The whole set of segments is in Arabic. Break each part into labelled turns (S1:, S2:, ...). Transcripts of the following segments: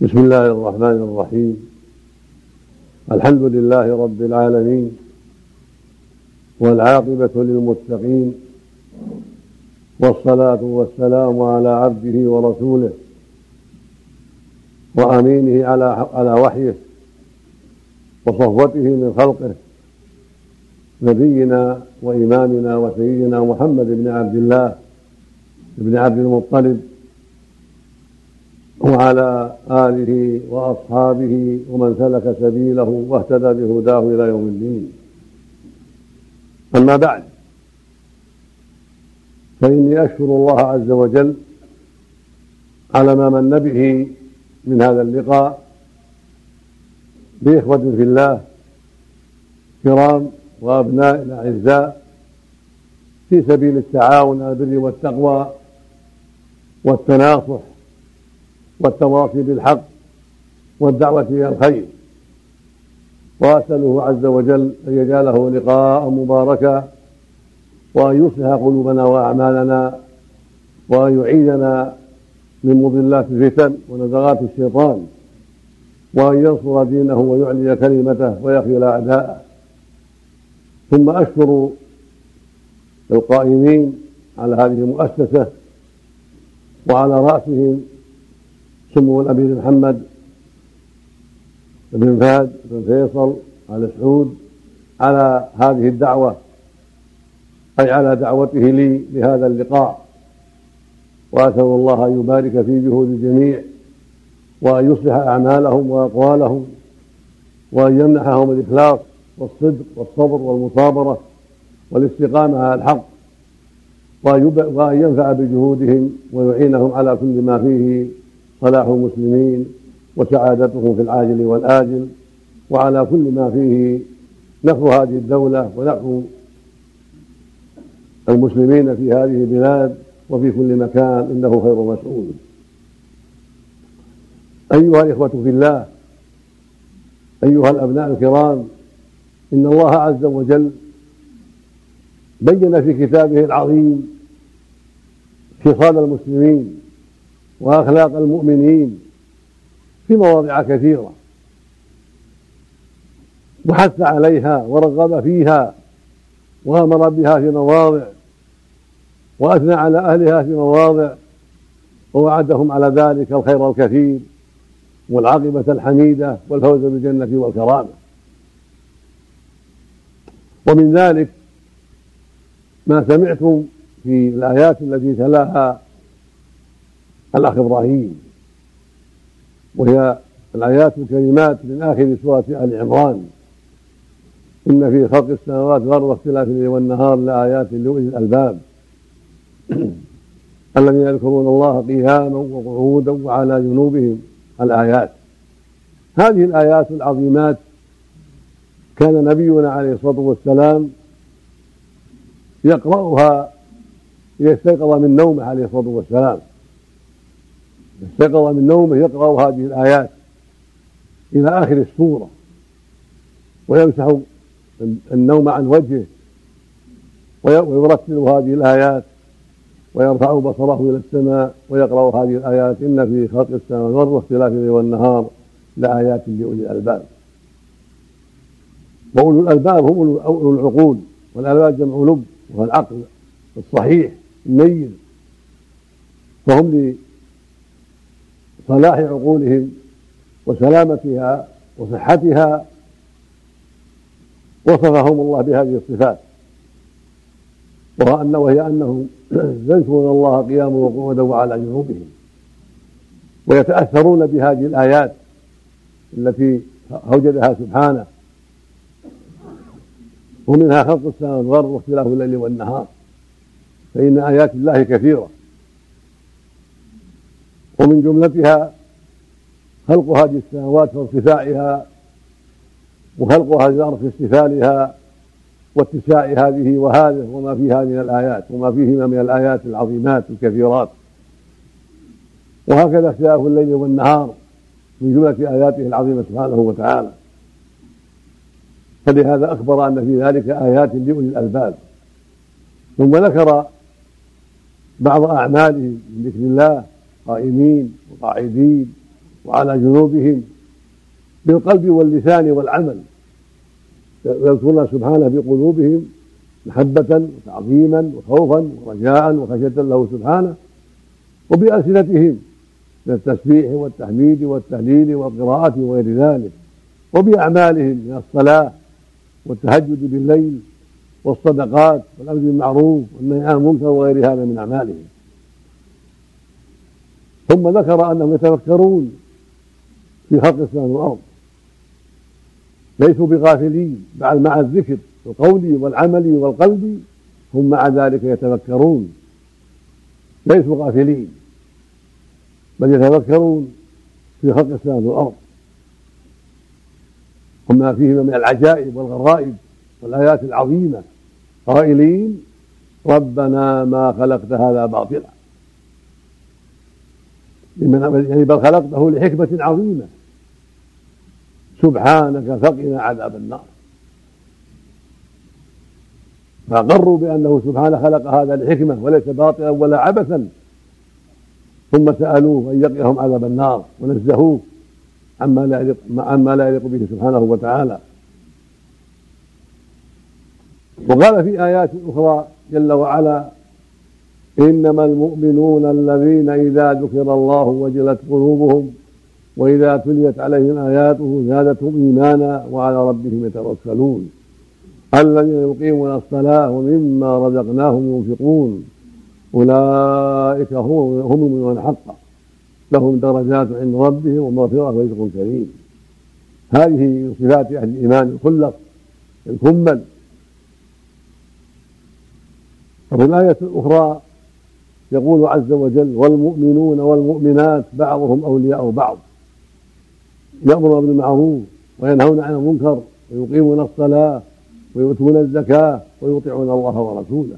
S1: بسم الله الرحمن الرحيم. الحمد لله رب العالمين والعاقبة للمتقين والصلاة والسلام على عبده ورسوله وأمينه على على وحيه وصفوته من خلقه نبينا وإمامنا وسيدنا محمد بن عبد الله بن عبد المطلب وعلى آله وأصحابه ومن سلك سبيله واهتدى بهداه إلى يوم الدين. أما بعد فإني أشكر الله عز وجل على ما من به من هذا اللقاء. بإخوة في الله كرام وأبناء الأعزاء في سبيل التعاون على البر والتقوى والتناصح والتواصي بالحق والدعوة إلى الخير. وأسأله عز وجل أن يجعله لقاء مباركا وأن يصلح قلوبنا وأعمالنا وأن يعيذنا من مضلات الفتن ونزغات الشيطان وأن ينصر دينه ويعلي كلمته ويخذل أعداءه. ثم أشكر القائمين على هذه المؤسسة وعلى رأسهم سمو الأمير محمد بن فهد بن فيصل على سعود على هذه الدعوة أي على دعوته لي لهذا اللقاء. وأسأل الله أن يبارك في جهود الجميع وأن يصلح أعمالهم وأقوالهم وأن يمنحهم الإخلاص والصدق والصبر والمصابرة والاستقامة على الحق وأن ينفع بجهودهم ويعينهم على كل ما فيه صلاح المسلمين وسعادتهم في العاجل والآجل وعلى كل ما فيه نفع هذه الدولة ونفع المسلمين في هذه البلاد وفي كل مكان إنه خير مسؤول. أيها الإخوة في الله أيها الأبناء الكرام إن الله عز وجل بين في كتابه العظيم خصال المسلمين وأخلاق المؤمنين في مواضع كثيرة. وحث عليها ورغب فيها وأمر بها في مواضع وأثنى على أهلها في مواضع ووعدهم على ذلك الخير الكثير والعاقبة الحميدة والفوز بالجنة والكرامة. ومن ذلك ما سمعتم في الآيات التي تلاها الأخ إبراهيم وهي الآيات الكريمات من آخر سورة آل عمران. إن في خلق السماوات والأرض واختلاف الليل والنهار لآيات لأولي الألباب. الذين يذكرون الله قياما وقعودا وعلى جنوبهم الآيات. هذه الآيات العظيمات كان نبينا عليه الصلاة والسلام يقرأها إذا استيقظ من نومه عليه الصلاة والسلام. استيقظ من نومه يقرأ هذه الآيات إلى آخر السورة. ويمسح النوم عن وجهه ويرتل هذه الآيات ويرفع بصره إلى السماء ويقرأ هذه الآيات. إن في خلق السماوات واختلاف الليل والنهار لآيات لأولي الألباب. وأولو الألباب هم أولو العقول والألباب جمع لب وهو العقل الصحيح الميز فهم صلاح عقولهم وسلامتها وصحتها وصفهم الله بهذه الصفات. وهي وهي أنهم يذكرون الله قياما وقعودا وعلى جنوبهم. ويتأثرون بهذه الآيات التي أوجدها سبحانه. ومنها خلق السماوات والأرض واختلاف الليل والنهار. فإن آيات الله كثيرة. ومن جملتها خلق هذه السماوات وارتفاعها وخلق هذه الأرض في استفالها واتساع هذه وهذه وما فيها من الآيات وما فيهما من الآيات العظيمات الكثيرات وهكذا اختلاف الليل والنهار من جملة آياته العظيمة سبحانه وتعالى. فلهذا أخبر أن في ذلك آيات لأولي الألباب. ثم ذكر بعض أعماله من ذكر الله قائمين وقاعدين وعلى جنوبهم بالقلب واللسان والعمل. يذكرون سبحانه بقلوبهم محبة وتعظيما وخوفا ورجاء وخشية له سبحانه وبألسنتهم من التسبيح والتحميد والتهليل والقراءة وغير ذلك وبأعمالهم من الصلاة والتهجد بالليل والصدقات والأمر بالمعروف والنهي عن المنكر وغير هذا من أعمالهم. ثم ذكر أنهم يتفكرون في خلق السماء والأرض. ليسوا بغافلين بل مع الذكر القولي والعملي والقلبي هم مع ذلك يتفكرون ليسوا غافلين بل يتفكرون في خلق السماء والأرض. وما فيهما من العجائب والغرائب والآيات العظيمة. قائلين ربنا ما خلقت هذا باطلا. يعني بل خلقته لحكمة عظيمة. سبحانك فقنا عذاب النار. فأقروا بأنه سبحانه خلق هذا لحكمة وليس باطلا ولا عبثا. ثم سألوه أن يقيهم عذاب النار ونزهوه عما لا يليق عما لا يليق به سبحانه وتعالى. وقال في آيات أخرى جل وعلا إنما المؤمنون الذين إذا ذكر الله وجلت قلوبهم وإذا تليت عليهم آياته زادتهم إيمانا وعلى ربهم يتوكلون. الذين يقيمون الصلاة ومما رزقناهم ينفقون أولئك هم هم المؤمنون حقا. لهم درجات عند ربهم ومغفرة ورزق كريم. هذه من صفات أهل الإيمان الخلق الكمل. وفي الآية الأخرى يقول عز وجل والمؤمنون والمؤمنات بعضهم أولياء بعض. يأمرون بالمعروف وينهون عن المنكر ويقيمون الصلاة ويؤتون الزكاة ويطيعون الله ورسوله.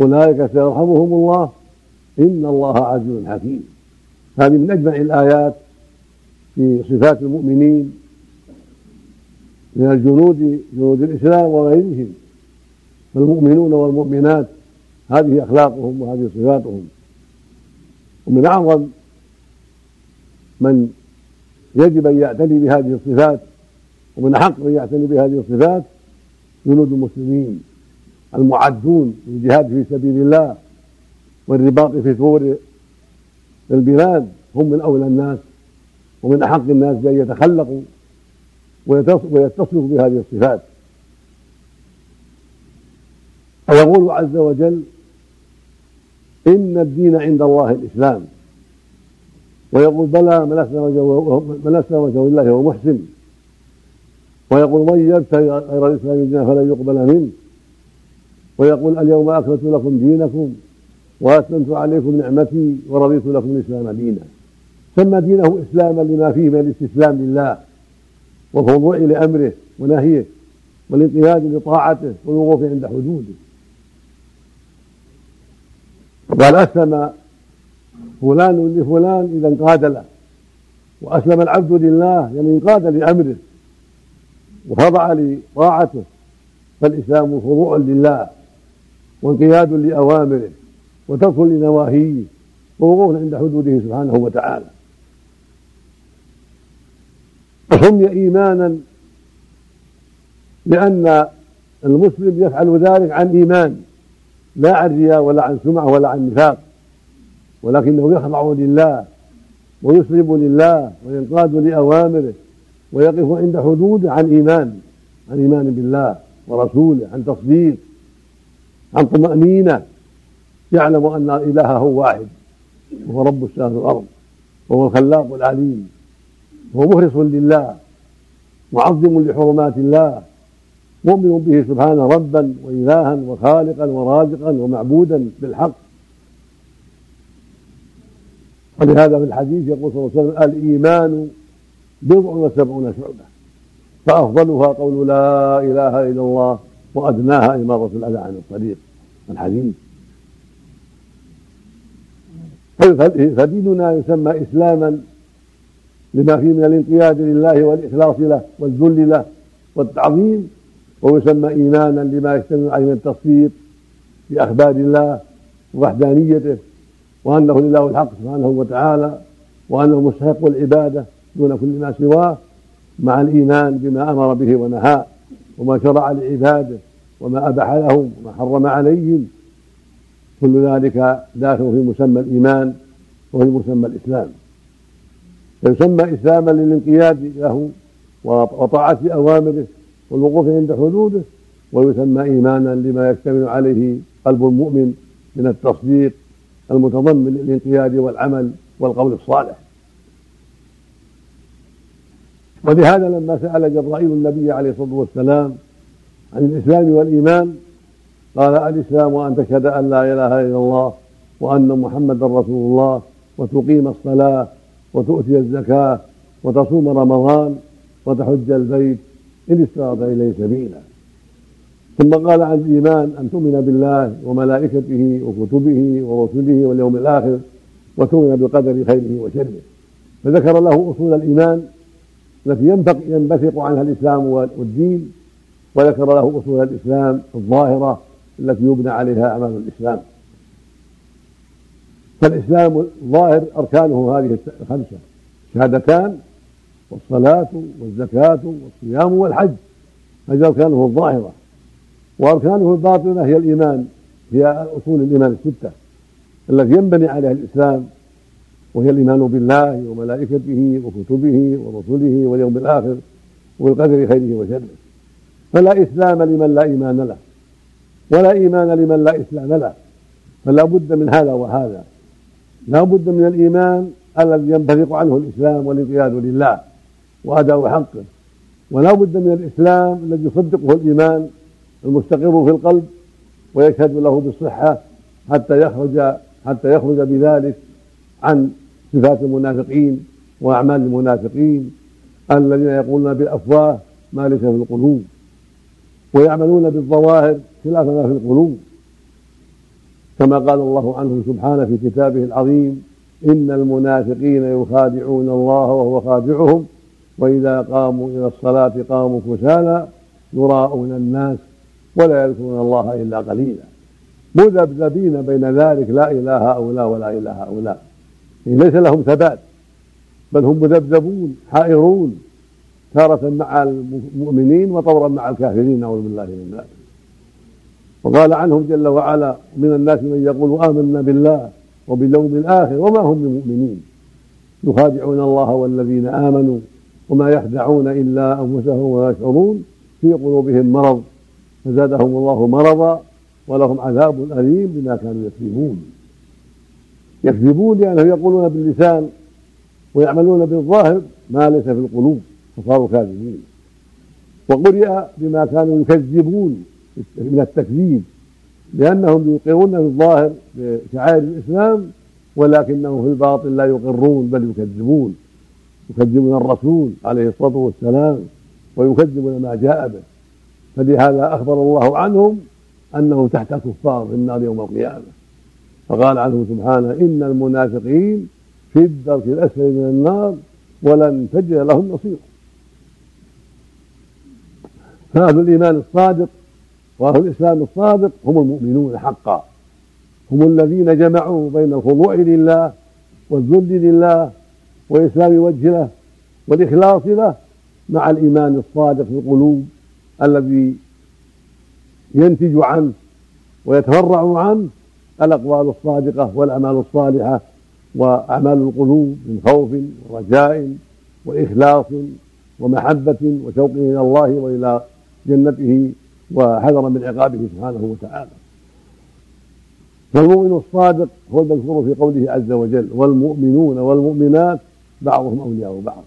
S1: أولئك سيرحمهم الله. إن الله عزيز حكيم. هذه من أجمع الآيات في صفات المؤمنين من الجنود جنود الإسلام وغيرهم. فالمؤمنون والمؤمنات هذه أخلاقهم وهذه صفاتهم. ومن أعظم من يجب أن يعتني بهذه الصفات ومن أحق من يعتني بهذه الصفات جنود المسلمين المعدون للجهاد في سبيل الله والرباط في ثور البلاد هم من أولى الناس ومن أحق الناس بأن يتخلقوا ويتصفوا بهذه الصفات. ويقول عز وجل إن الدين عند الله الإسلام. ويقول بلى من أسلم وجهه لله وهو محسن. ويقول من يبتغي غير الإسلام دينا فلن يقبل منه. ويقول اليوم أكملت لكم دينكم وأتممت عليكم نعمتي ورضيت لكم الإسلام دينا. سمى دينه إسلاما لما فيه من الاستسلام لله والخضوع لأمره ونهيه والانقياد لطاعته والوقوف عند حدوده. وقال أسلم فلان لفلان إذا انقاد له وأسلم العبد لله يعني انقاد لأمره. وخضع لطاعته. فالإسلام خضوع لله وانقياد لأوامره وترك لنواهيه ووقوف عند حدوده سبحانه وتعالى. وسمي إيمانا لأن المسلم يفعل ذلك عن إيمان. لا عن رياء ولا عن سمعة ولا عن نفاق ولكنه يخضع لله ويسلم لله وينقاد لأوامره ويقف عند حدوده عن إيمان عن إيمان بالله ورسوله عن تصديق عن طمأنينة. يعلم أن إلهه واحد وهو رب السماوات والأرض وهو الخلاق العليم وهو مخلص لله معظم لحرمات الله. مؤمن به سبحانه ربا وإلها وخالقا ورازقا ومعبودا بالحق. ولهذا في الحديث يقول صلى الله عليه وسلم الإيمان بضع وسبعون شعبة. فأفضلها قول لا إله إلا الله وأدناها إمارة الأذى عن الطريق الحديث. فديننا يسمى إسلاما لما فيه من الانقياد لله والإخلاص له والذل له والتعظيم ويسمى إيمانا لما يشتمل عليه من التصديق بأخبار الله ووحدانيته وأنه لله الحق سبحانه وتعالى وأنه مستحق العبادة دون كل ما سواه مع الإيمان بما أمر به ونهى وما شرع لعباده وما أباح لهم وما حرم عليهم. كل ذلك داخل في مسمى الإيمان وفي مسمى الإسلام. فيسمى إسلاما للانقياد له وطاعة أوامره والوقوف عند حدوده ويسمى إيمانا لما يشتمل عليه قلب المؤمن من التصديق المتضمن للانقياد والعمل والقول الصالح. ولهذا لما سأل جبرائيل النبي عليه الصلاة والسلام عن الإسلام والإيمان قال الإسلام أن تشهد أن لا إله إلا الله وأن محمدا رسول الله وتقيم الصلاة وتؤتي الزكاة وتصوم رمضان وتحج البيت إن استطعت إليه سبيلا. ثم قال عن الإيمان أن تؤمن بالله وملائكته وكتبه ورسله واليوم الآخر وتؤمن بالقدر خيره وشره. فذكر له أصول الإيمان التي ينبثق عنها الإسلام والدين وذكر له أصول الإسلام الظاهرة التي يبنى عليها أعمال الإسلام. فالإسلام الظاهر أركانه هذه الخمسة شهادتان والصلاة والزكاة والصيام والحج. هذه أركانه الظاهرة. وأركانه الباطنة هي الإيمان هي أصول الإيمان الستة التي ينبني عليها الإسلام وهي الإيمان بالله وملائكته وكتبه ورسله واليوم الآخر والقدر خيره وشره. فلا إسلام لمن لا إيمان له ولا إيمان لمن لا إسلام له. فلا بد من هذا وهذا. لا بد من الإيمان الذي ينبثق عنه الإسلام والانقياد لله. وأداء حقه. ولا بد من الإسلام الذي يصدقه الإيمان المستقر في القلب ويشهد له بالصحة حتى يخرج حتى يخرج بذلك عن صفات المنافقين وأعمال المنافقين الذين يقولون بالأفواه ما ليس في القلوب ويعملون بالظواهر خلاف ما في القلوب. كما قال الله عنه سبحانه في كتابه العظيم إن المنافقين يخادعون الله وهو خادعهم وإذا قاموا إلى الصلاة قاموا كسالى يراءون الناس ولا يذكرون الله إلا قليلا. مذبذبين بين ذلك لا إله هؤلاء ولا إله هؤلاء. ليس لهم ثبات بل هم مذبذبون حائرون تارة مع المؤمنين وطورا مع الكافرين نعوذ بالله من ذلك. وقال عنهم جل وعلا من الناس من يقول آمنا بالله وباليوم الآخر وما هم بمؤمنين. يخادعون الله والذين آمنوا وما يخدعون إلا أنفسهم ولا يشعرون. في قلوبهم مرض فزادهم الله مرضا ولهم عذاب أليم بما كانوا يكذبون. يكذبون لأنهم يقولون باللسان ويعملون بالظاهر ما ليس في القلوب فصاروا كاذبين. وقرئ بما كانوا يكذبون من التكذيب لأنهم يقرون في الظاهر بشعائر الإسلام ولكنهم في الباطن لا يقرون بل يكذبون. يكذبون الرسول عليه الصلاة والسلام ويكذبون ما جاء به. فلهذا أخبر الله عنهم أنهم تحت كفار في النار يوم القيامة. فقال عنه سبحانه إن المنافقين في الدرك الأسفل من النار ولن تجد لهم نصيرا فأهل الإيمان الصادق وأهل الإسلام الصادق هم المؤمنون حقا. هم الذين جمعوا بين الخضوع لله والذل لله وإسلام وجه له والإخلاص له مع الإيمان الصادق في القلوب الذي ينتج عنه ويتفرع عنه الأقوال الصادقة والأعمال الصالحة وأعمال القلوب من خوف ورجاء وإخلاص ومحبة وشوق إلى الله وإلى جنته وحذر من عقابه سبحانه وتعالى. فالمؤمن الصادق هو المذكور في قوله عز وجل والمؤمنون والمؤمنات بعضهم أولياء بعض.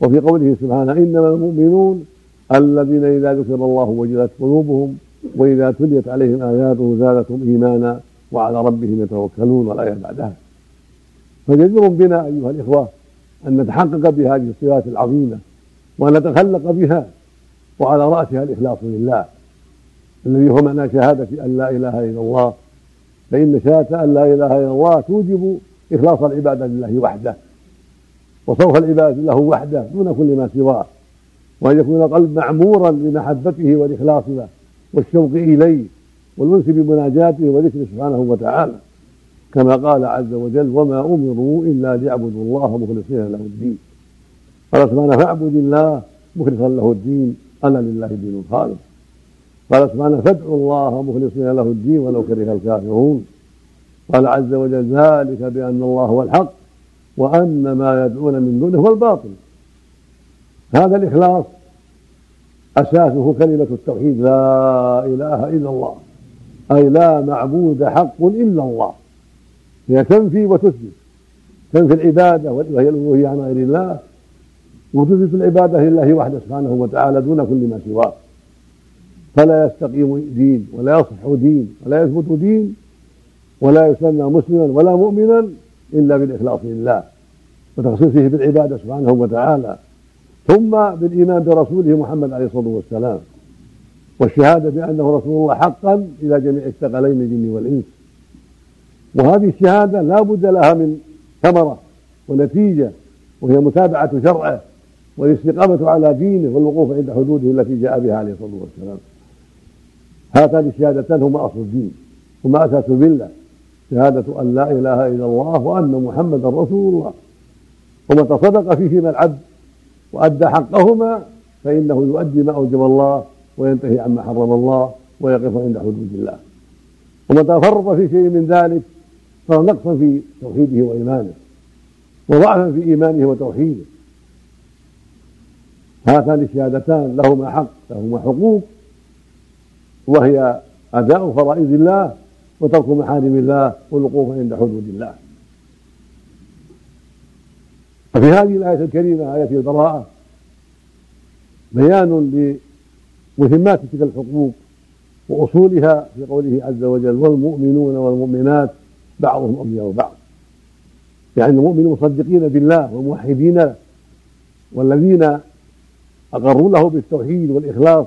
S1: وفي قوله سبحانه إنما المؤمنون الذين إذا ذكر الله وجلت قلوبهم وإذا تليت عليهم آياته زادتهم إيمانا وعلى ربهم يتوكلون والآية بعدها. فجدير بنا أيها الإخوة أن نتحقق بهذه الصفات العظيمة وأن نتخلق بها وعلى رأسها الإخلاص لله الذي هو معنى شهادة أن لا إله إلا الله. فإن شهادة أن لا إله إلا الله توجب إخلاص العبادة لله وحده. وصرف العبادة له وحده دون كل ما سواه وأن يكون القلب معمورا بمحبته والإخلاص له والشوق إليه والأنس بمناجاته وذكره سبحانه وتعالى. كما قال عز وجل وما أمروا إلا ليعبدوا الله مخلصين له الدين قال سبحانه فاعبد الله مخلصا له الدين أنا لله الدين الخالص قال سبحانه فادعوا الله مخلصين له الدين ولو كره الكافرون قال عز وجل ذلك بأن الله هو الحق وأن ما يدعون من دونه هو الباطل. هذا الإخلاص أساسه كلمة التوحيد لا إله إلا الله. أي لا معبود حق إلا الله. هي تنفي وتثبت. تنفي العبادة وهي الألوهية عن غير الله وتثبت العبادة لله وحده سبحانه وتعالى دون كل ما سواه. فلا يستقيم دين ولا يصح دين ولا يثبت دين ولا يسمى مسلما ولا مؤمنا. إلا بالإخلاص لله وتخصيصه بالعبادة سبحانه وتعالى ثم بالإيمان برسوله محمد عليه الصلاة والسلام والشهادة بأنه رسول الله حقا إلى جميع الثقلين الجن والإنس. وهذه الشهادة لا بد لها من ثمرة ونتيجة وهي متابعة شرعه والاستقامة على دينه والوقوف عند حدوده التي جاء بها عليه الصلاة والسلام. هاتان الشهادتان هما أصل الدين هما أساس الملة شهادة أن لا إله إلا الله وأن محمدا رسول الله. ومتى صدق فيهما العبد وأدى حقهما فإنه يؤدي ما أوجب الله وينتهي عما حرم الله ويقف عند حدود الله. ومتى فرط في شيء من ذلك صار نقصا في توحيده وإيمانه وضعفا في إيمانه وتوحيده. هاتان الشهادتان لهما حق لهما حقوق وهي أداء فرائض الله وترك محارم الله والوقوف عند حدود الله. وفي هذه الآية الكريمة آية البراءة بيان لمهمات تلك الحقوق وأصولها في قوله عز وجل والمؤمنون والمؤمنات بعضهم أولياء بعض يعني المؤمنون مصدقين بالله وموحدين والذين أقروا له بالتوحيد والإخلاص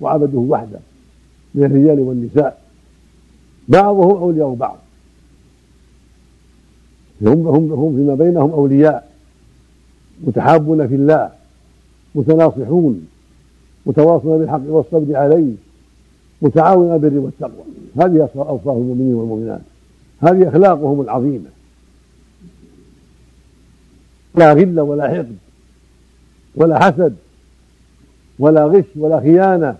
S1: وعبدوه وحده من الرجال والنساء. بعضهم أولياء بعض. هم هم هم فيما بينهم أولياء متحابون في الله متناصحون متواصلون بالحق والصبر عليه متعاونون بالبر والتقوى. هذه أوصاف المؤمنين والمؤمنات. هذه أخلاقهم العظيمة. لا غل ولا حقد ولا حسد ولا غش ولا خيانة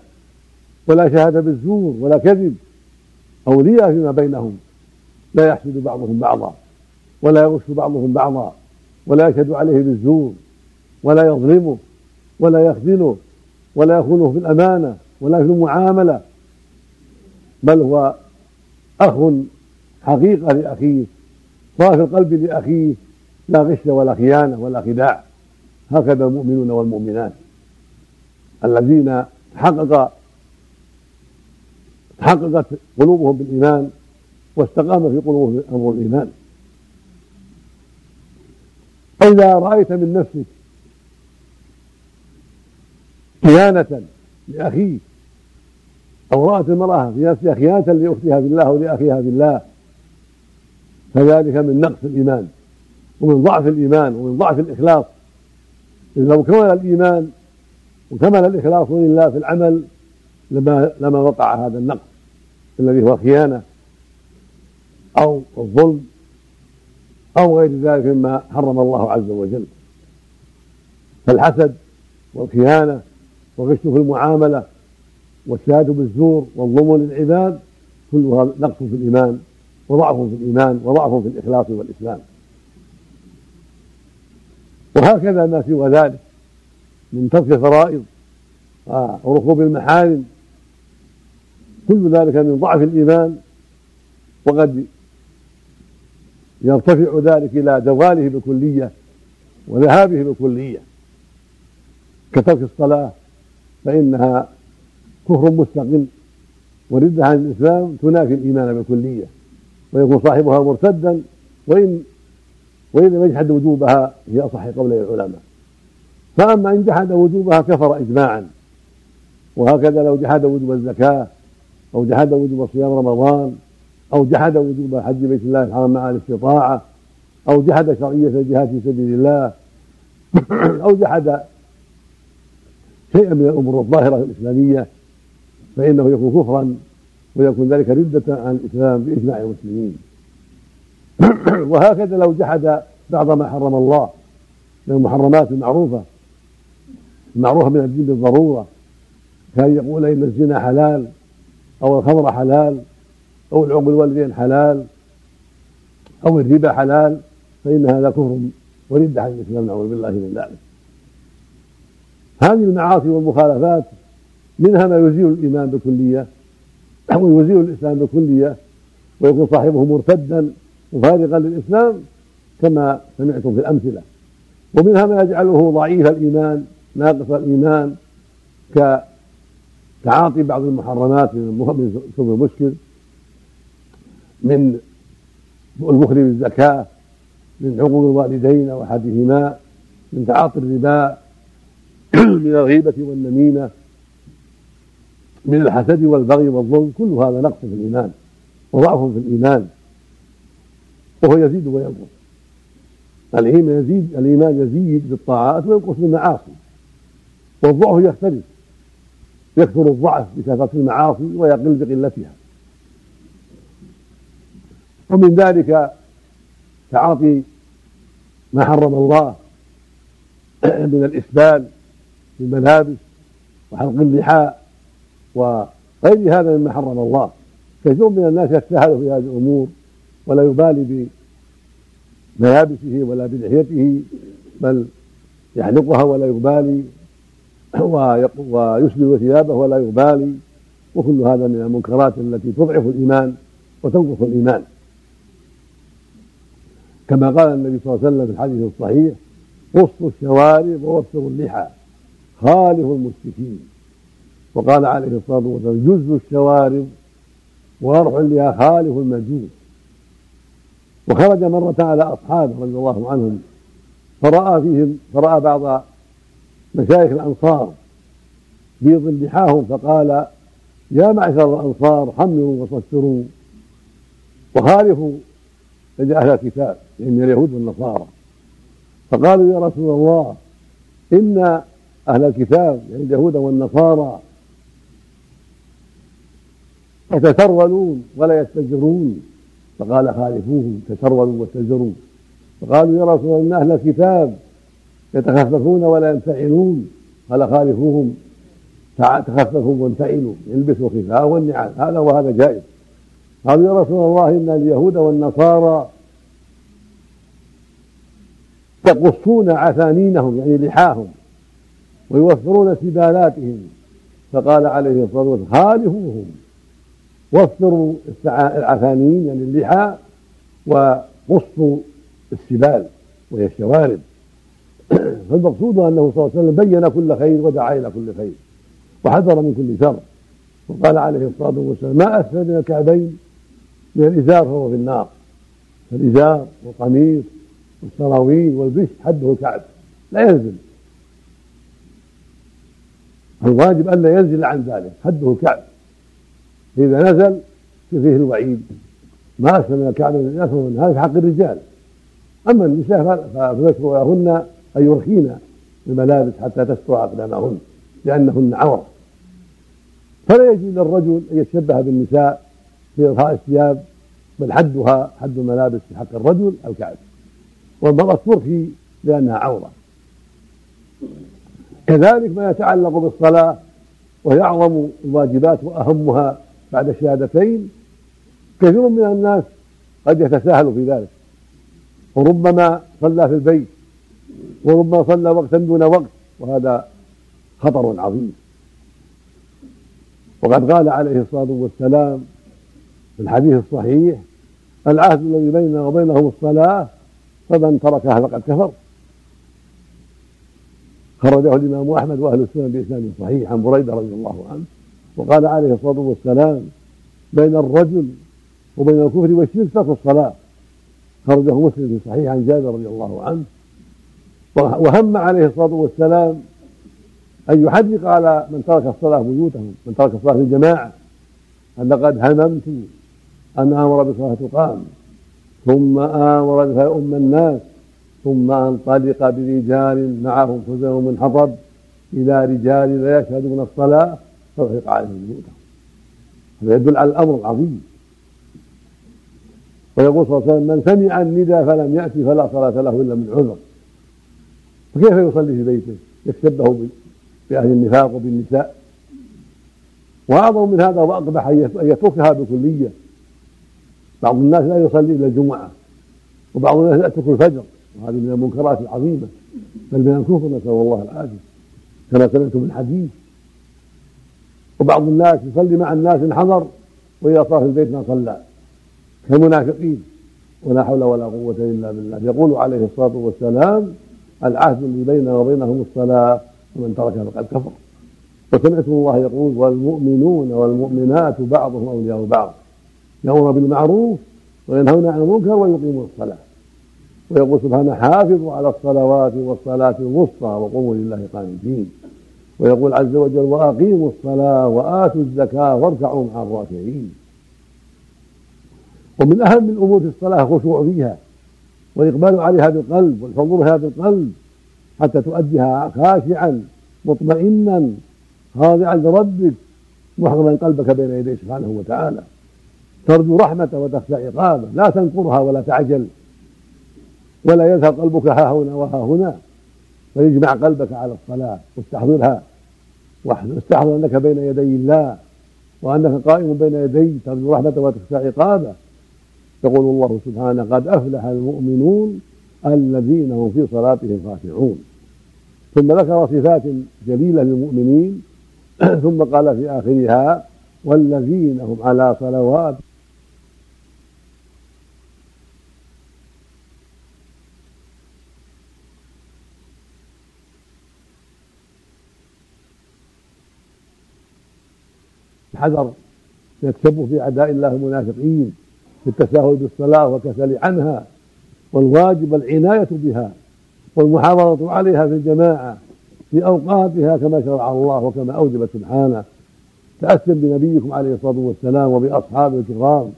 S1: ولا شهادة بالزور ولا كذب. أولياء فيما بينهم. لا يحسد بعضهم بعضا ولا يغش بعضهم بعضا ولا يشهد عليه بالزور ولا يظلمه ولا يخذله ولا يخونه في الأمانة ولا في المعاملة بل هو أخ حقيقة لأخيه صافي القلب لأخيه لا غش ولا خيانة ولا خداع. هكذا المؤمنون والمؤمنات. الذين حقق تحققت قلوبهم بالإيمان واستقام في قلوبهم أمر الإيمان. إذا رأيت من نفسك خيانة لأخيك أو رأت المرأة في نفسها خيانة لأختها بالله أو لأخيها بالله فذلك من نقص الإيمان ومن ضعف الإيمان ومن ضعف الإخلاص. إذ لو كمل الإيمان وكمل الإخلاص لله في العمل لما لما وقع هذا النقص. الذي هو الخيانة أو الظلم أو غير ذلك مما حرم الله عز وجل. فالحسد والخيانة والغش في المعاملة والشهادة بالزور والظلم للعباد كلها نقص في الإيمان وضعف في الإيمان وضعف في الإخلاص والإسلام. وهكذا ما سوى ذلك من ترك الفرائض وركوب المحارم كل ذلك من ضعف الإيمان وقد يرتفع ذلك إلى زواله بالكلية وذهابه بالكلية كترك الصلاة فإنها كفر مستقل وردة عن الإسلام تنافي الإيمان بالكلية ويكون صاحبها مرتدا وإن وإن لم يجحد وجوبها في أصح قولي العلماء. فأما إن جحد وجوبها كفر إجماعا وهكذا لو جحد وجوب الزكاة أو جحد وجوب صيام رمضان أو جحد وجوب حج بيت الله الحرام مع الاستطاعة أو جحد شرعية الجهاد في سبيل الله أو جحد شيئا من الأمور الظاهرة الإسلامية فإنه يكون كفرا ويكون ذلك ردة عن الإسلام بإجماع المسلمين. وهكذا لو جحد بعض ما حرم الله من المحرمات المعروفة المعروفة من الدين بالضرورة كان يقول إن الزنا حلال أو الخمر حلال أو العقل الوالدين حلال أو الربا حلال فإن هذا كفر ورد عن الإسلام نعوذ بالله من ذلك. هذه المعاصي والمخالفات منها ما يزيل الإيمان بكلية ويزيل الإسلام بكلية ويكون صاحبه مرتدا مفارقا للإسلام كما سمعتم في الأمثلة. ومنها ما يجعله ضعيف الإيمان ناقص الإيمان كتعاطي بعض المحرمات من ثم المسكر من البخل بالزكاة من عقوق الوالدين أو أحدهما من تعاطي الربا من الغيبة والنميمة من الحسد والبغي والظلم كل هذا نقص في الإيمان وضعف في الإيمان وهو يزيد وينقص. الإيمان يزيد الإيمان يزيد بالطاعات وينقص بالمعاصي والضعف يختلف. يكثر الضعف بكثرة المعاصي ويقل بقلتها. ومن ذلك تعاطي ما حرم الله من الإسبال في الملابس وحلق اللحى وغير هذا مما حرم الله. كثير من الناس يتساهل في هذه الأمور ولا يبالي بملابسه ولا بلحيته بل يحلقها ولا يبالي ويسبل ثيابه ولا يبالي وكل هذا من المنكرات التي تضعف الإيمان وتنقص الإيمان. كما قال النبي صلى الله عليه وسلم في الحديث الصحيح قصوا الشوارب ووفروا اللحى خالفوا المشركين. وقال عليه الصلاة والسلام جز الشوارب وارح اللحى خالف المجوس. وخرج مرة على أصحابه رضي الله عنهم فرأى فيهم فرأى بعض مشايخ الأنصار بيض لحاهم فقال يا معشر الأنصار حملوا وصفروا وخالفوا لدى أهل الكتاب يعني من اليهود والنصارى. فقالوا يا رسول الله إن أهل الكتاب يعني اليهود والنصارى يتسرولون ولا يتجرون فقال خالفوهم تسرولوا واتجروا فقالوا يا رسول الله إن أهل الكتاب يتخففون ولا ينفعلون قال خالفوهم. تخففوا وانفعلوا يلبسوا خفاف والنعال هذا وهذا جائز. قالوا يا رسول الله إن اليهود والنصارى يقصون عثانينهم يعني لحاهم ويوفرون سبالاتهم. فقال عليه الصلاة والسلام خالفوهم. وفروا العثانين يعني اللحى وقصوا السبال وهي الشوارب. فالمقصود أنه صلى الله عليه وسلم بين كل خير ودعا إلى كل خير وحذر من كل شر. وقال عليه الصلاة والسلام ما أسفل من الكعبين من الإزار فهو في النار. فالإزار والقميص والسراويل والبش حده الكعب. لا ينزل. الواجب أن لا ينزل عن ذلك حده الكعب. إذا نزل فيه الوعيد. ما أسلم من الكعب من هذا في حق الرجال. أما النساء فنشر لهن أن يرخين الملابس حتى تستر أقدامهن لأنهن عورة. فلا يجوز للرجل أن يتشبه بالنساء في إرخاء الثياب بل حدها حد الملابس في حق الرجل الكعب والمرأة ترخي لأنها عورة. كذلك ما يتعلق بالصلاة وهي أعظم الواجبات وأهمها بعد الشهادتين كثير من الناس قد يتساهل في ذلك. وربما صلى في البيت وربما صلى وقتا دون وقت وهذا خطر عظيم. وقد قال عليه الصلاة والسلام في الحديث الصحيح العهد الذي بيننا وبينهم الصلاة فمن تركها فقد كفر. خرجه الإمام أحمد وأهل السنة بإسناد صحيح عن بريدة رضي الله عنه وقال عليه الصلاة والسلام بين الرجل وبين الكفر والشرك ترك الصلاة. خرجه مسلم في صحيح عن جابر رضي الله عنه وهم عليه الصلاة والسلام أن يحدق على من ترك الصلاة بيوتهم من ترك الصلاة في الجماعة. ان لقد هممت أن آمر بصلاة تقام ثم آمر بها أم الناس ثم انطلق برجال معهم خزم من حطب إلى رجال لا يشهدون الصلاة فاغلق عليهم بيوتهم. هذا يدل على الأمر العظيم. ويقول صلى الله عليه وسلم من سمع النداء فلم يأتي فلا صلاة له إلا من عذر. فكيف يصلي في بيته؟ يتشبه بأهل النفاق وبالنساء. وأعظم من هذا وأقبح أن يتركها بكلية. بعض الناس لا يصلي إلا الجمعة وبعض الناس لا يترك الفجر وهذه من المنكرات العظيمة. بل من الكفر نسأل الله العافية كما سمعتم من الحديث وبعض الناس يصلي مع الناس إن حضر وإذا صار في البيت ما صلى. كالمنافقين. ولا حول ولا قوة إلا بالله. يقول عليه الصلاة والسلام العهد الذي بيننا وبينهم الصلاة ومن تركها فقد كفر. وسمعتم الله يقول والمؤمنون والمؤمنات بعضهم أولياء بعض. يأمر بالمعروف وينهون عن المنكر ويقيمون الصلاة. ويقول سبحانه حافظوا على الصلوات والصلاة الوسطى وقوموا لله قانتين. ويقول عز وجل وأقيموا الصلاة وآتوا الزكاة واركعوا مع الراكعين. ومن أهم الأمور في الصلاة الخشوع فيها. والإقبال عليها بالقلب والحضور بها بالقلب حتى تؤديها خاشعا مطمئنا خاضعا لربك محرما قلبك بين يديه سبحانه وتعالى. ترجو رحمته وتخشى عقابه لا تنكرها ولا تعجل ولا يذهب قلبك ها هنا وها هنا. فيجمع قلبك على الصلاة واستحضرها واستحضر أنك بين يدي الله وأنك قائم بين يديه ترجو رحمته وتخشى عقابه يقول الله سبحانه قد أفلح المؤمنون الذين هم في صلاتهم خاشعون. ثم ذكر صفات جليلة للمؤمنين ثم قال في آخرها والذين هم على صلوات حذر من التشبه في أعداء الله المنافقين. في التساهل بالصلاة والكسل عنها والواجب العناية بها والمحافظة عليها في الجماعة في أوقاتها كما شرع الله وكما أوجب سبحانه. تأسم بنبيكم عليه الصلاة والسلام وبأصحابه الكرام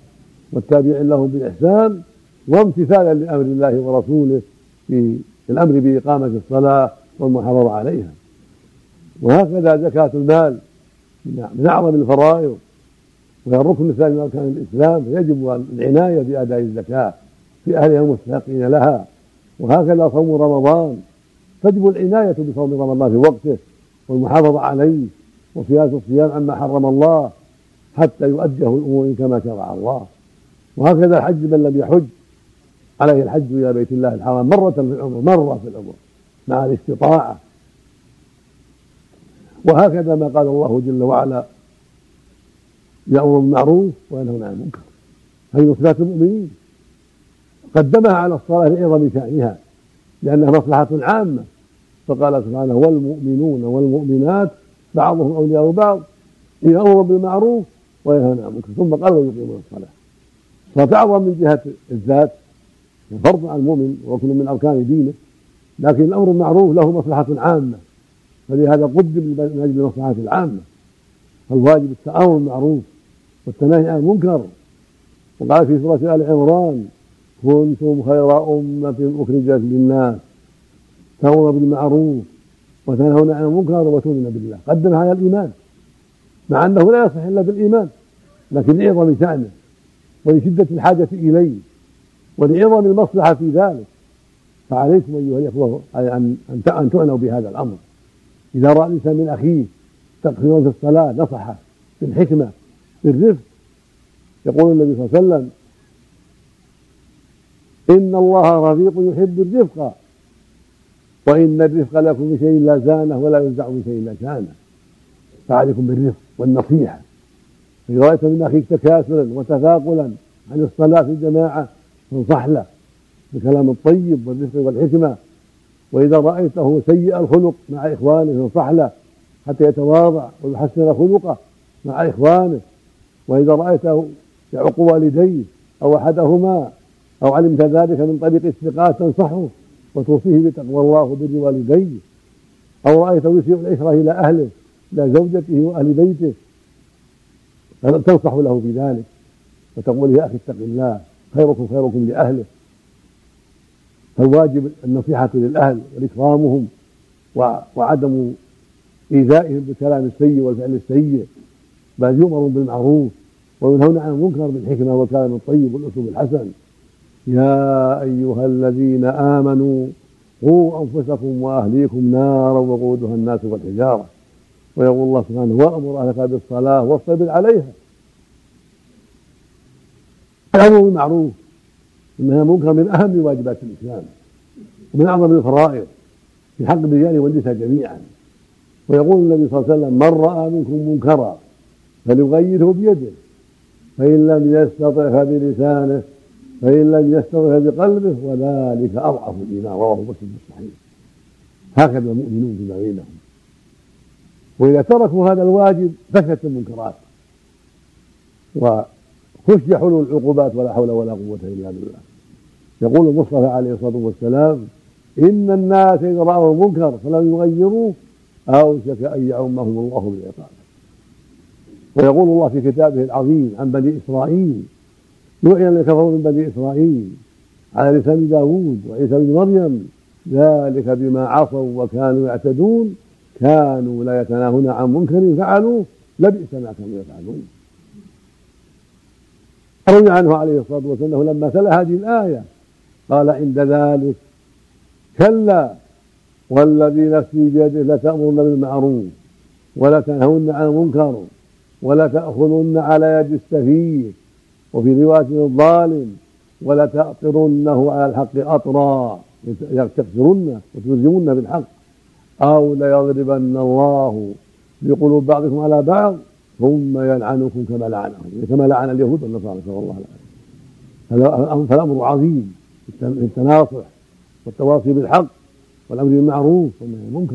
S1: والتابعين لهم بإحسان وامتثالا لأمر الله ورسوله في الأمر بإقامة الصلاة والمحافظة عليها. وهكذا زكاة المال من أعظم الفرائض وهي الركن الثاني من أركان الإسلام فيجب العناية بأداء الزكاة في أهلها المستحقين لها. وهكذا صوم رمضان. تجب العناية بصوم رمضان في وقته والمحافظة عليه وصيانة الصيام عما حرم الله حتى يؤديه الأمور كما شرع الله. وهكذا الحج من لم يحج. عليه الحج إلى بيت الله الحرام مرة في العمر مرة في العمر مع الاستطاعة. وهكذا ما قال الله جل وعلا يأمر بالمعروف وينهون عن المنكر. هذه صفات المؤمنين. قدمها على الصلاة لعظم شأنها لأنها مصلحة عامة. فقال سبحانه والمؤمنون والمؤمنات بعضهم أولياء بعض يأمر بالمعروف وينهون عن المنكر. ثم قال ويقيمون الصلاة. الصلاة أعظم من جهة الذات فرض على المؤمن وركن من أركان دينه. لكن الأمر بالمعروف له مصلحة عامة فلهذا قدم من أجل المصلحة العامة. فالواجب التأمر بالمعروف والتناهي عن المنكر. وقال في سورة آل عمران كنتم خير أمة أخرجت للناس تأمرون بالمعروف وتنهون عن المنكر وتؤمنون بالله. قدم على الإيمان مع أنه لا يصح إلا بالإيمان لكن لعظم شأنه ولشدة الحاجة إليه ولعظم المصلحة في ذلك. فعليكم أيها الإخوة أن أن تعنوا بهذا الأمر. إذا رأى الإنسان من أخيه تقصيرا في الصلاة نصحه بالحكمة بالرفق يقول النبي صلى الله عليه وسلم إن الله رفيق يحب الرفق. وإن الرفق لكم بشيء لا زانه ولا ينزع بشيء لا شانه. فعليكم بالرفق والنصيحة. إذا رأيت من أخيك تكاسلا وتثاقلا عن الصلاة في الجماعة فانصح له بالكلام الطيب والرفق والحكمة. وإذا رأيته سيء الخلق مع إخوانه فانصح له حتى يتواضع ويحسن خلقه مع إخوانه. وإذا رأيته يعق والديه أو أحدهما أو علمت ذلك من طريق الثقات تنصحه وتوصيه بتقوى الله وبر والديه. أو رأيته يسيء العشرة إلى أهله إلى زوجته وأهل بيته تنصح له في ذلك وتقول يا أخي اتق الله خيركم خيركم لأهله. فالواجب النصيحة للأهل وإكرامهم وعدم إيذائهم بالكلام السيء والفعل السيء بل يؤمر بالمعروف وينهون عن المنكر بالحكمة والكلام الطيب والأسلوب الحسن. يا أيها الذين آمنوا قوا أنفسكم وأهليكم نارا وقودها الناس والحجارة. ويقول الله سبحانه وأمر أهلك بالصلاة واصطبر عليها. الأمر بالمعروف. إنها منكر من أهم واجبات الإسلام. ومن أعظم الفرائض. في حق الرجال والنساء جميعا. ويقول النبي صلى الله عليه وسلم من رأى منكم منكرا فليغيره بيده. فإن لم يستطع فبلسانه فإن لم يستطع بقلبه وذلك أضعف الإيمان رواه مسلم في الصحيح. هكذا المؤمنون فيما بينهم وإذا تركوا هذا الواجب فشت المنكرات. وخشي حلول العقوبات ولا حول ولا قوة إلا بالله. يقول المصطفى عليه الصلاة والسلام إن الناس إذا رأوا المنكر فلم يغيروه أوشك أن يعمهم الله بالعقاب. ويقول الله في كتابه العظيم عن بني إسرائيل لعن الذين كفروا من بني إسرائيل على لسان داوود وعيسى بن مريم ذلك بما عصوا وكانوا يعتدون كانوا لا يتناهون عن منكر فعلوه لبئس ما كانوا يفعلون. روي عنه عليه الصلاة والسلام لما تلا هذه الآية قال عند ذلك كلا والذي نفسي بيده لتأمرن بالمعروف ولا تنهون عن المنكر. ولا تأخذن على يد السفيه وفي رواية الظالم ولا تأطرنه على الحق أطرا تكسرن وتلزمن بالحق أو ليضربن الله بقلوب بعضكم على بعض ثم يلعنكم كما لعنهم كما لعن اليهود والنصارى نسأل الله العافية فالأمر عظيم في التناصح والتواصي بالحق والأمر بالمعروف والنهي عن المنكر.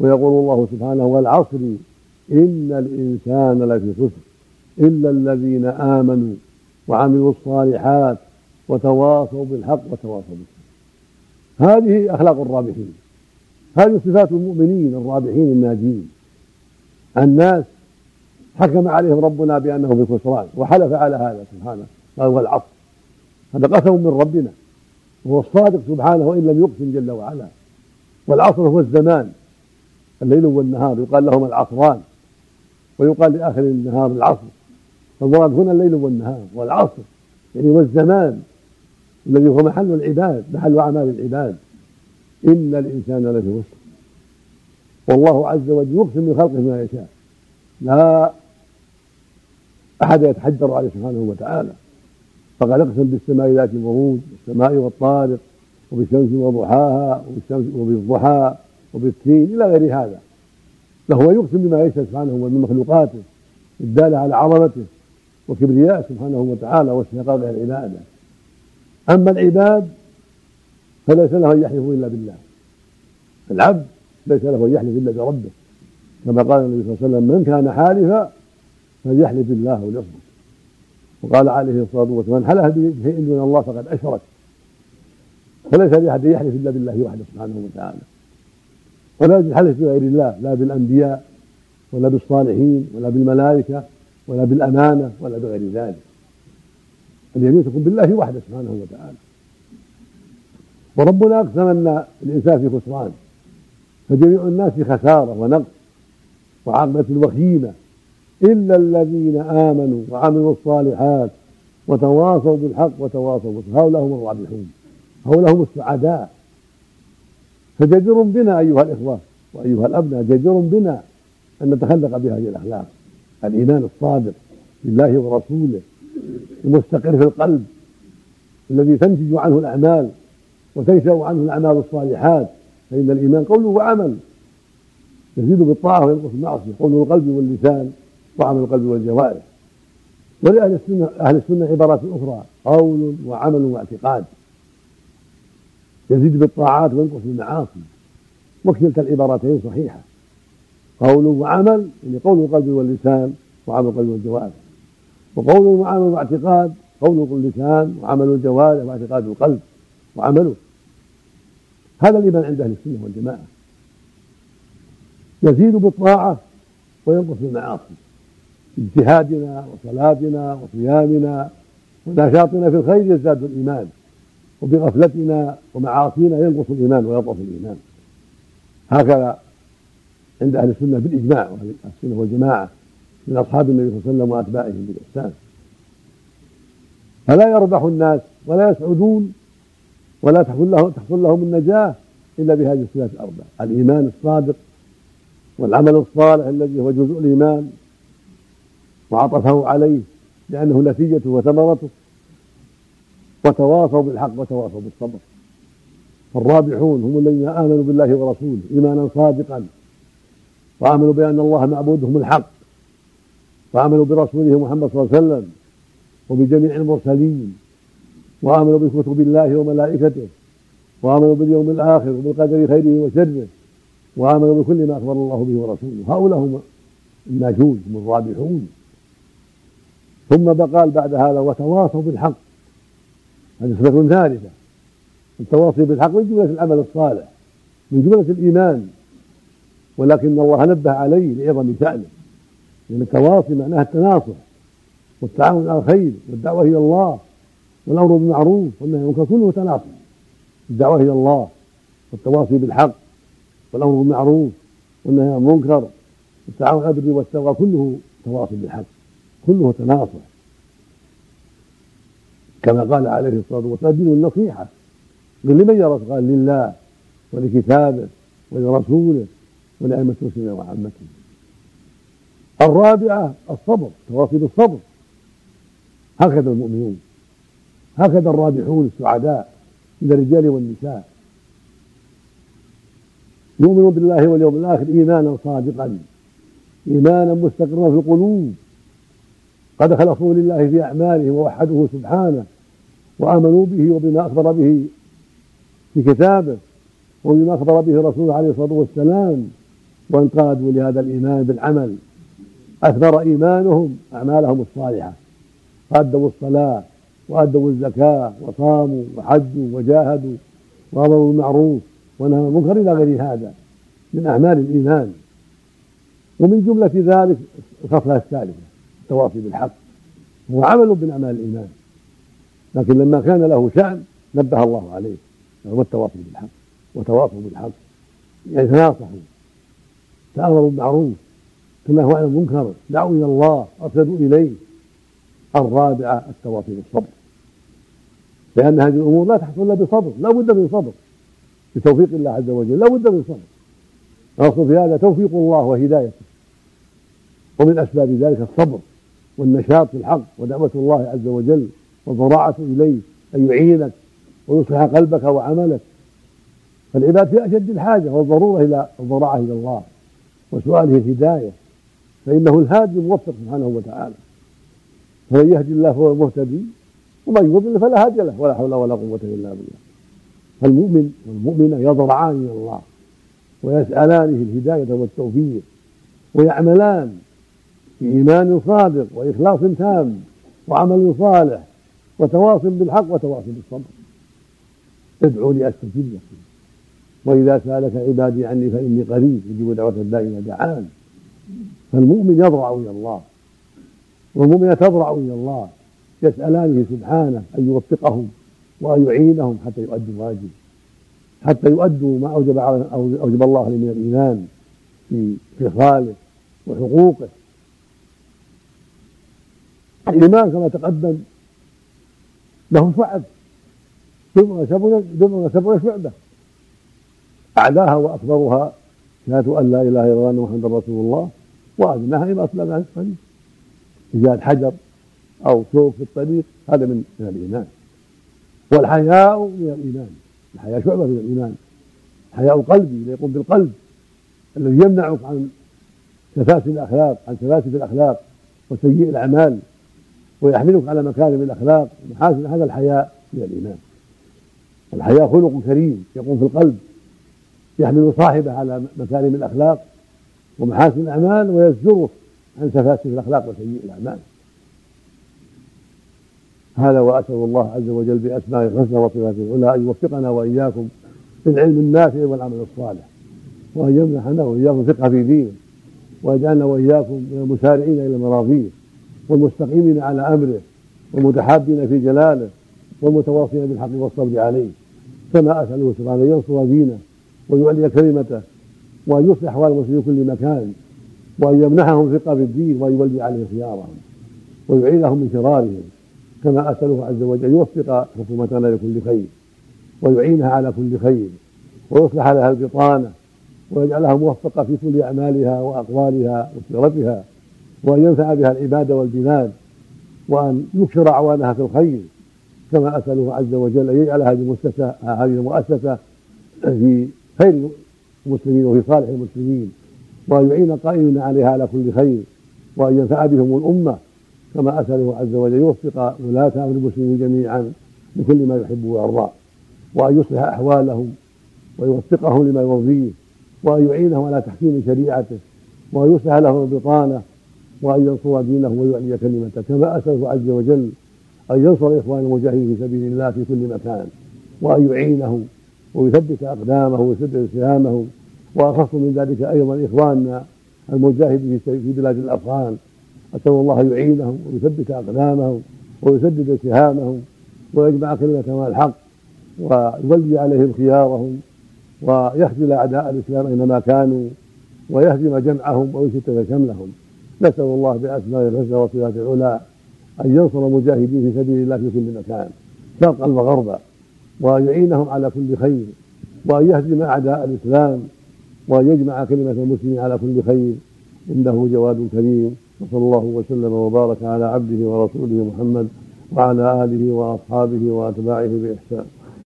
S1: ويقول الله سبحانه والعصر إن الإنسان لفي خسر إلا الذين آمنوا وعملوا الصالحات وتواصوا بالحق وتواصوا بالصبر هذه أخلاق الرابحين. هذه صفات المؤمنين الرابحين الناجين. الناس حكم عليهم ربنا بأنه في خسران وحلف على هذا سبحانه. قال والعصر هذا قسم من ربنا. وهو الصادق سبحانه وإن لم يقسم جل وعلا. والعصر هو الزمان. الليل والنهار. يقال لهما العصران. ويقال لآخر النهار العصر. فالمراد هنا الليل والنهار والعصر يعني والزمان الذي هو محل العباد محل أعمال العباد. إن الإنسان لفي وسط والله عز وجل يقسم من خلقه ما يشاء. لا أحد يتحجر عليه سبحانه وتعالى. فقد أقسم بالسماء ذات البروج والسماء والطارق وبالشمس وضحاها وبالشمس وبالضحى وبالتين إلى غير هذا. فهو يقسم بما يشاء سبحانه ومن مخلوقاته الداله على عظمته وكبرياء سبحانه وتعالى واستحقاق العبادة. أما العباد فليس له أن يحلفوا إلا بالله. العبد ليس له أن يحلف إلا بربه. كما قال النبي صلى الله عليه وسلم من كان حالفا فليحلف بالله وليصمت وقال عليه الصلاة والسلام من حلف بشيء دون الله فقد أشرك؟ فليس لأحد يحلف إلا بالله وحده سبحانه وتعالى. ولا يجوز الحلف بغير الله لا بالأنبياء ولا بالصالحين ولا بالملائكة ولا بالأمانة ولا بغير ذلك. اليمين تكون بالله وحده سبحانه وتعالى. وربنا اقسم ان الانسان في خسران فجميع الناس في خسارة ونقص وعقبه وخيمه إلا الذين آمنوا وعملوا الصالحات وتواصوا بالحق وتواصوا بالصبر. هؤلاء هم الرابحون هؤلاء هم السعداء. فجدير بنا أيها الاخوه وأيها الأبناء جدير بنا أن نتخلق بهذه الأخلاق. الإيمان الصادق بالله ورسوله المستقر في القلب الذي تنتج عنه الأعمال وتنشأ عنه الأعمال الصالحات. فإن الإيمان قول وعمل. يزيد بالطاعة وينقص بالمعصيه قول القلب واللسان وعمل القلب والجوارح. ولأهل السنة أهل السنة عبارات أخرى قول وعمل واعتقاد. يزيد بالطاعات وينقص بالمعاصي وكلتا العبارتين صحيحة. قول وعمل يعني قول القلب واللسان وعمل القلب والجوارح وقول وعمل واعتقاد قول اللسان وعمل الجوارح واعتقاد القلب وعمله. هذا الإيمان عند أهل السنة والجماعة. يزيد بالطاعة وينقص بالمعاصي اجتهادنا وصلاتنا وصيامنا ونشاطنا في الخير يزداد الإيمان. وبغفلتنا ومعاصينا ينقص الإيمان ويضعف الإيمان. هكذا عند أهل السنة بالإجماع وأهل السنة والجماعة من أصحاب النبي صلى الله عليه وسلم وأتباعهم بالإحسان. فلا يربح الناس ولا يسعدون ولا تحصل لهم تحصل لهم النجاة إلا بهذه الصفات الأربع. الإيمان الصادق والعمل الصالح الذي هو جزء الإيمان وعطفه عليه لأنه نتيجته وثمرته. وتواصوا بالحق وتواصوا بالصبر. فالرابحون هم الذين آمنوا بالله ورسوله إيمانا صادقا وآمنوا بأن الله معبودهم الحق. وآمنوا برسوله محمد صلى الله عليه وسلم وبجميع المرسلين. وآمنوا بكتب الله وملائكته. وآمنوا باليوم الآخر وبالقدر خيره وشره. وآمنوا بكل ما أخبر الله به ورسوله. هؤلاء هم الناجون هم الرابحون. ثم بقال بعد هذا وتواصوا بالحق. هذه صفة ثالثة. التواصي بالحق من جملة العمل الصالح من جملة الإيمان. ولكن الله نبه عليه لعظم شأنه. لأن التواصي معناها التناصح والتعاون على الخير والدعوة إلى الله والأمر بالمعروف والنهي عن المنكر كله تناصح. الدعوة إلى الله والتواصي بالحق والأمر بالمعروف والنهي عن المنكر والتعاون على البر والتقوى كله تواصي بالحق كله تناصح. كما قال عليه الصلاة والسلام الدين النصيحة. قل لمن يا رسول قال لله ولكتابه ولرسوله ولأئمة المسلمين وعامتهم؟ الرابعة الصبر تواصي بالصبر هكذا المؤمنون. هكذا الرابحون السعداء من الرجال والنساء. يؤمنون بالله واليوم الآخر إيمانا صادقا إيمانا مستقرا في القلوب. قد خلصوا لله في أعمالهم ووحدوه سبحانه. وآمنوا به وبما أخبر به في كتابه وبما أخبر به رسوله عليه الصلاة والسلام وانقادوا لهذا الإيمان بالعمل. أثمر إيمانهم أعمالهم الصالحة. فأدوا الصلاة وأدوا الزكاة وصاموا وحجوا وجاهدوا وأمروا بالمعروف ونهوا عن المنكر إلى غير هذا من أعمال الإيمان. ومن جملة ذلك الخصلة الثالثة التواصي بالحق. هو عمل من أعمال الإيمان. لكن لما كان له شأن نبه الله عليه. التواصي بالحق. وتواصوا بالحق. يعني تناصحوا. تأمروا بالمعروف. تنهوا عن المنكر. دعوا إلى الله. أرشدوا إليه. الرابعة التواصي بالصبر. لأن هذه الأمور لا تحصل إلا بصبر. لا بد من صبر. بتوفيق الله عز وجل. لا بد من صبر. الأصل في هذا توفيق الله وهدايته. ومن أسباب ذلك الصبر والنشاط في الحق ودعوة الله عز وجل والضراعة إليه أن يعينك ويصلح قلبك وعملك. فالعباد في أشد الحاجة والضرورة إلى الضراعة إلى الله وسؤاله الهداية فإنه الهادي الموفق سبحانه وتعالى. فمن يهدي الله فهو المهتدي ومن يضلل فلا هادي له ولا حول ولا قوة إلا بالله. فالمؤمن والمؤمنة يضرعان إلى الله ويسألانه الهداية والتوفيق ويعملان بإيمان صادق وإخلاص تام وعمل صالح. وتواصل بالحق وتواصل بالصبر. ادعوا أستجب لكم وإذا سألك عبادي عني فإني قريب يجيب دعوة الداء إذا دعان. فالمؤمن يضرع إلى الله. والمؤمنة تضرع إلى الله. يسألانه سبحانه أن يوفقهم وأن يعينهم حتى يؤدوا الواجب. حتى يؤدوا ما أوجب أوجب الله عليهم من الإيمان في خصاله وحقوقه. الإيمان كما تقدم له شعب بضع سبع شعبة. أعلاها وأكبرها. شهادة أن لا إله إلا الله محمد رسول الله. وأدناها إما أصلا عن الطريق إيجاد حجر أو شوك في الطريق. هذا من من الإيمان. والحياء من الإيمان. الحياء شعبة من الإيمان. حياء قلبي يقوم بالقلب. الذي يمنعك عن سفاسف الأخلاق عن سفاسف الأخلاق وسيء الأعمال. ويحملك على مكارم الأخلاق ومحاسن هذا الحياء من الإيمان. الحياء خلق كريم يقوم في القلب يحمل صاحبه على مكارم الأخلاق ومحاسن الأعمال ويزجره عن سفاسف الأخلاق وسيء الأعمال. هذا وأسأل الله عز وجل بأسمائه الحسنى وصفاته العلى أن يوفقنا وإياكم للعلم النافع والعمل الصالح وأن يمنحنا وإياكم ثقة في دينه ويجعلنا وإياكم من المسارعين إلى مراضيه والمستقيمين على أمره والمتحابين في جلاله والمتواصين بالحق والصبر عليه. كما أسأله سبحانه أن ينصر دينه ويعلي كلمته وأن يصلح أحوال المسلمين في كل مكان وأن يمنحهم ثقة في الدين وأن يولي عليهم خيارهم ويعيذهم من شرارهم. كما أسأله عز وجل أن يوفق حكومتنا لكل خير ويعينها على كل خير ويصلح لها البطانة ويجعلها موفقة في كل أعمالها وأقوالها وسيرتها. وأن ينفع بها العباد والبلاد وأن يكثر أعوانها في الخير كما أسأله عز وجل أن يجعل هذه المؤسسة هذه المؤسسة في خير المسلمين وفي صالح المسلمين وأن يعين القائمين عليها على كل خير وأن ينفع بهم الأمة كما أسأله عز وجل يوفق ولاة أمر المسلمين جميعا لكل ما يحب ويرضى وأن يصلح أحوالهم ويوفقهم لما يرضيه وأن يعينهم على تحكيم شريعته وأن يصلح لهم البطانة وأن ينصر دينه ويعلي كلمته كما أسأله عز وجل أن ينصر إخوان المجاهدين في سبيل الله في كل مكان وأن يعينهم ويثبت أقدامهم ويسدد سهامهم وأخص من ذلك أيضا إخواننا المجاهدين في بلاد الأفغان. أسأل الله يعينهم ويثبت أقدامهم ويسدد سهامهم ويجمع كلمتهم على الحق ويولي عليهم خيارهم ويخذل أعداء الإسلام أينما كانوا ويهزم جمعهم ويشتت شملهم. نسأل الله بأسماء الحسنى وصفات العلى أن ينصر المجاهدين في سبيل الله في كل مكان شرقا وغربا وأن يعينهم على كل خير وأن يهزم أعداء الإسلام وأن يجمع كلمة المسلمين على كل خير. إنه جواد كريم. وصلى الله وسلم وبارك على عبده ورسوله محمد وعلى آله وأصحابه وأتباعه بإحسان.